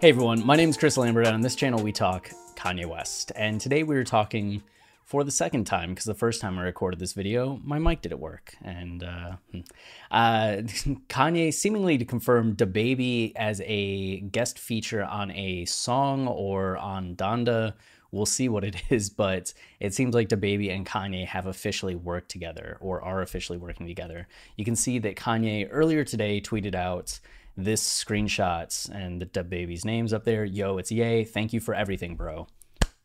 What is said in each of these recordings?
Hey everyone, my name is Chris Lambert, and on this channel we talk Kanye West. And today we were talking for the second time because the first time I recorded this video, my mic didn't work. And uh, hmm. uh, Kanye seemingly to confirm DaBaby as a guest feature on a song or on Donda. We'll see what it is, but it seems like DaBaby and Kanye have officially worked together or are officially working together. You can see that Kanye earlier today tweeted out this screenshots and the DaBaby's names up there. Yo, it's yay. Thank you for everything, bro.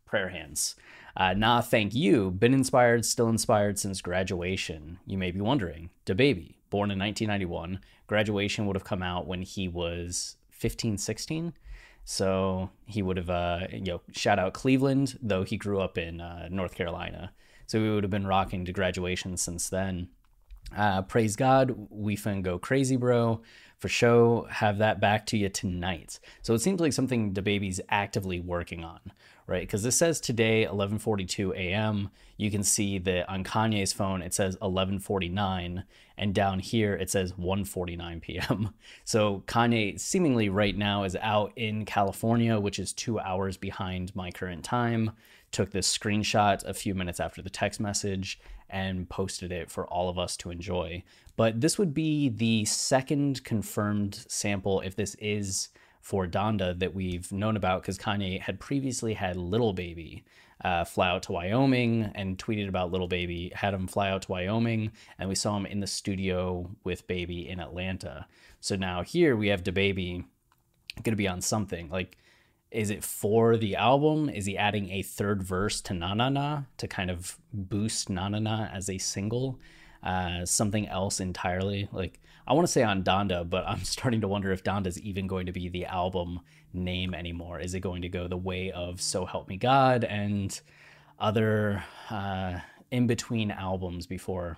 Prayer hands. Uh, nah, thank you. Been inspired, still inspired since graduation. You may be wondering. DaBaby, born in 1991. Graduation would have come out when he was 15, 16. So he would have, uh, you know, shout out Cleveland, though he grew up in uh, North Carolina. So we would have been rocking to graduation since then. Uh, praise God, we fin go crazy, bro for show have that back to you tonight so it seems like something DaBaby's actively working on right because this says today 11:42 a.m. you can see that on Kanye's phone it says 11:49 and down here it says 1:49 p.m. so Kanye seemingly right now is out in California which is 2 hours behind my current time took this screenshot a few minutes after the text message and posted it for all of us to enjoy. But this would be the second confirmed sample, if this is for Donda, that we've known about because Kanye had previously had Lil Baby uh, fly out to Wyoming and tweeted about Lil Baby, had him fly out to Wyoming, and we saw him in the studio with Baby in Atlanta. So now here we have DaBaby going to be on something. Like, is it for the album? Is he adding a third verse to Nah Nah Nah to kind of boost Nah Nah Nah as a single? Uh, something else entirely. Like I want to say on Donda, but I'm starting to wonder if Donda is even going to be the album name anymore. Is it going to go the way of So Help Me God and other uh, in between albums before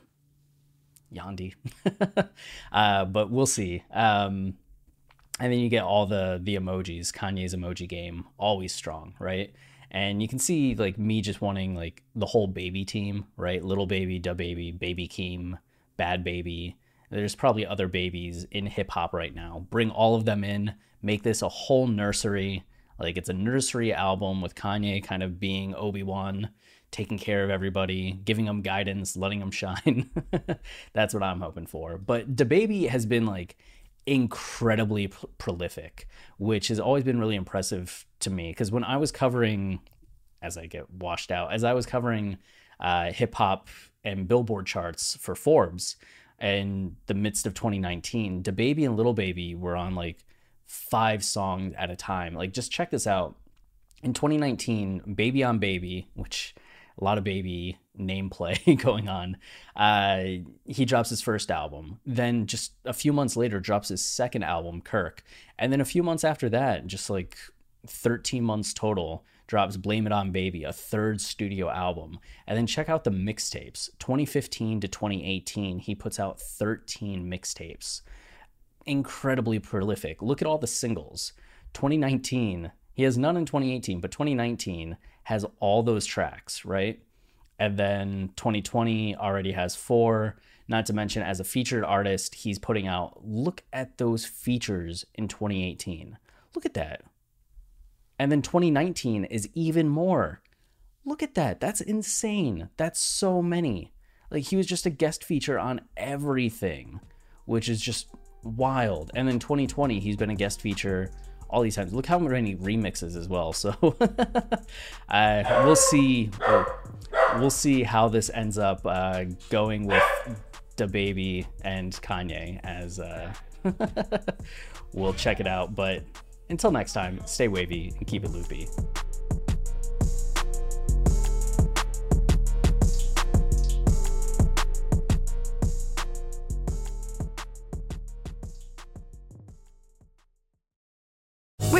Yandhi? uh, but we'll see. Um, and then you get all the the emojis kanye's emoji game always strong right? And you can see like me just wanting like the whole baby team right? Lil baby DaBaby baby baby keem Bhad Bhabie. There's probably other babies in hip hop right now. Bring all of them in. Make this a whole nursery. Like it's a nursery album with kanye kind of being obi-wan taking care of everybody giving them guidance letting them shine. That's what i'm hoping for. But DaBaby has been like incredibly pr- prolific, which has always been really impressive to me. Because when I was covering, as I get washed out, as I was covering uh, hip hop and Billboard charts for Forbes in the midst of 2019, DaBaby and Lil Baby were on like five songs at a time. Like, just check this out. In 2019, Baby on Baby, which a lot of baby name play going on. Uh, he drops his first album. Then just a few months later, drops his second album, Kirk. And then a few months after that, just like 13 months total, drops Blame It On Baby, a third studio album. And then check out the mixtapes. 2015 to 2018, he puts out 13 mixtapes. Incredibly prolific. Look at all the singles. 2019, he has none in 2018, but 2019 has all those tracks, right? And then 2020 already has four. Not to mention, as a featured artist, he's putting out, look at those features in 2018. Look at that. And then 2019 is even more. Look at that. That's insane. That's so many. Like, he was just a guest feature on everything, which is just wild. And then 2020, he's been a guest feature all these times. Look how many remixes as well. So uh, we'll see. We'll see how this ends up uh, going with DaBaby and Kanye. As uh, we'll check it out. But until next time, stay wavy and keep it loopy.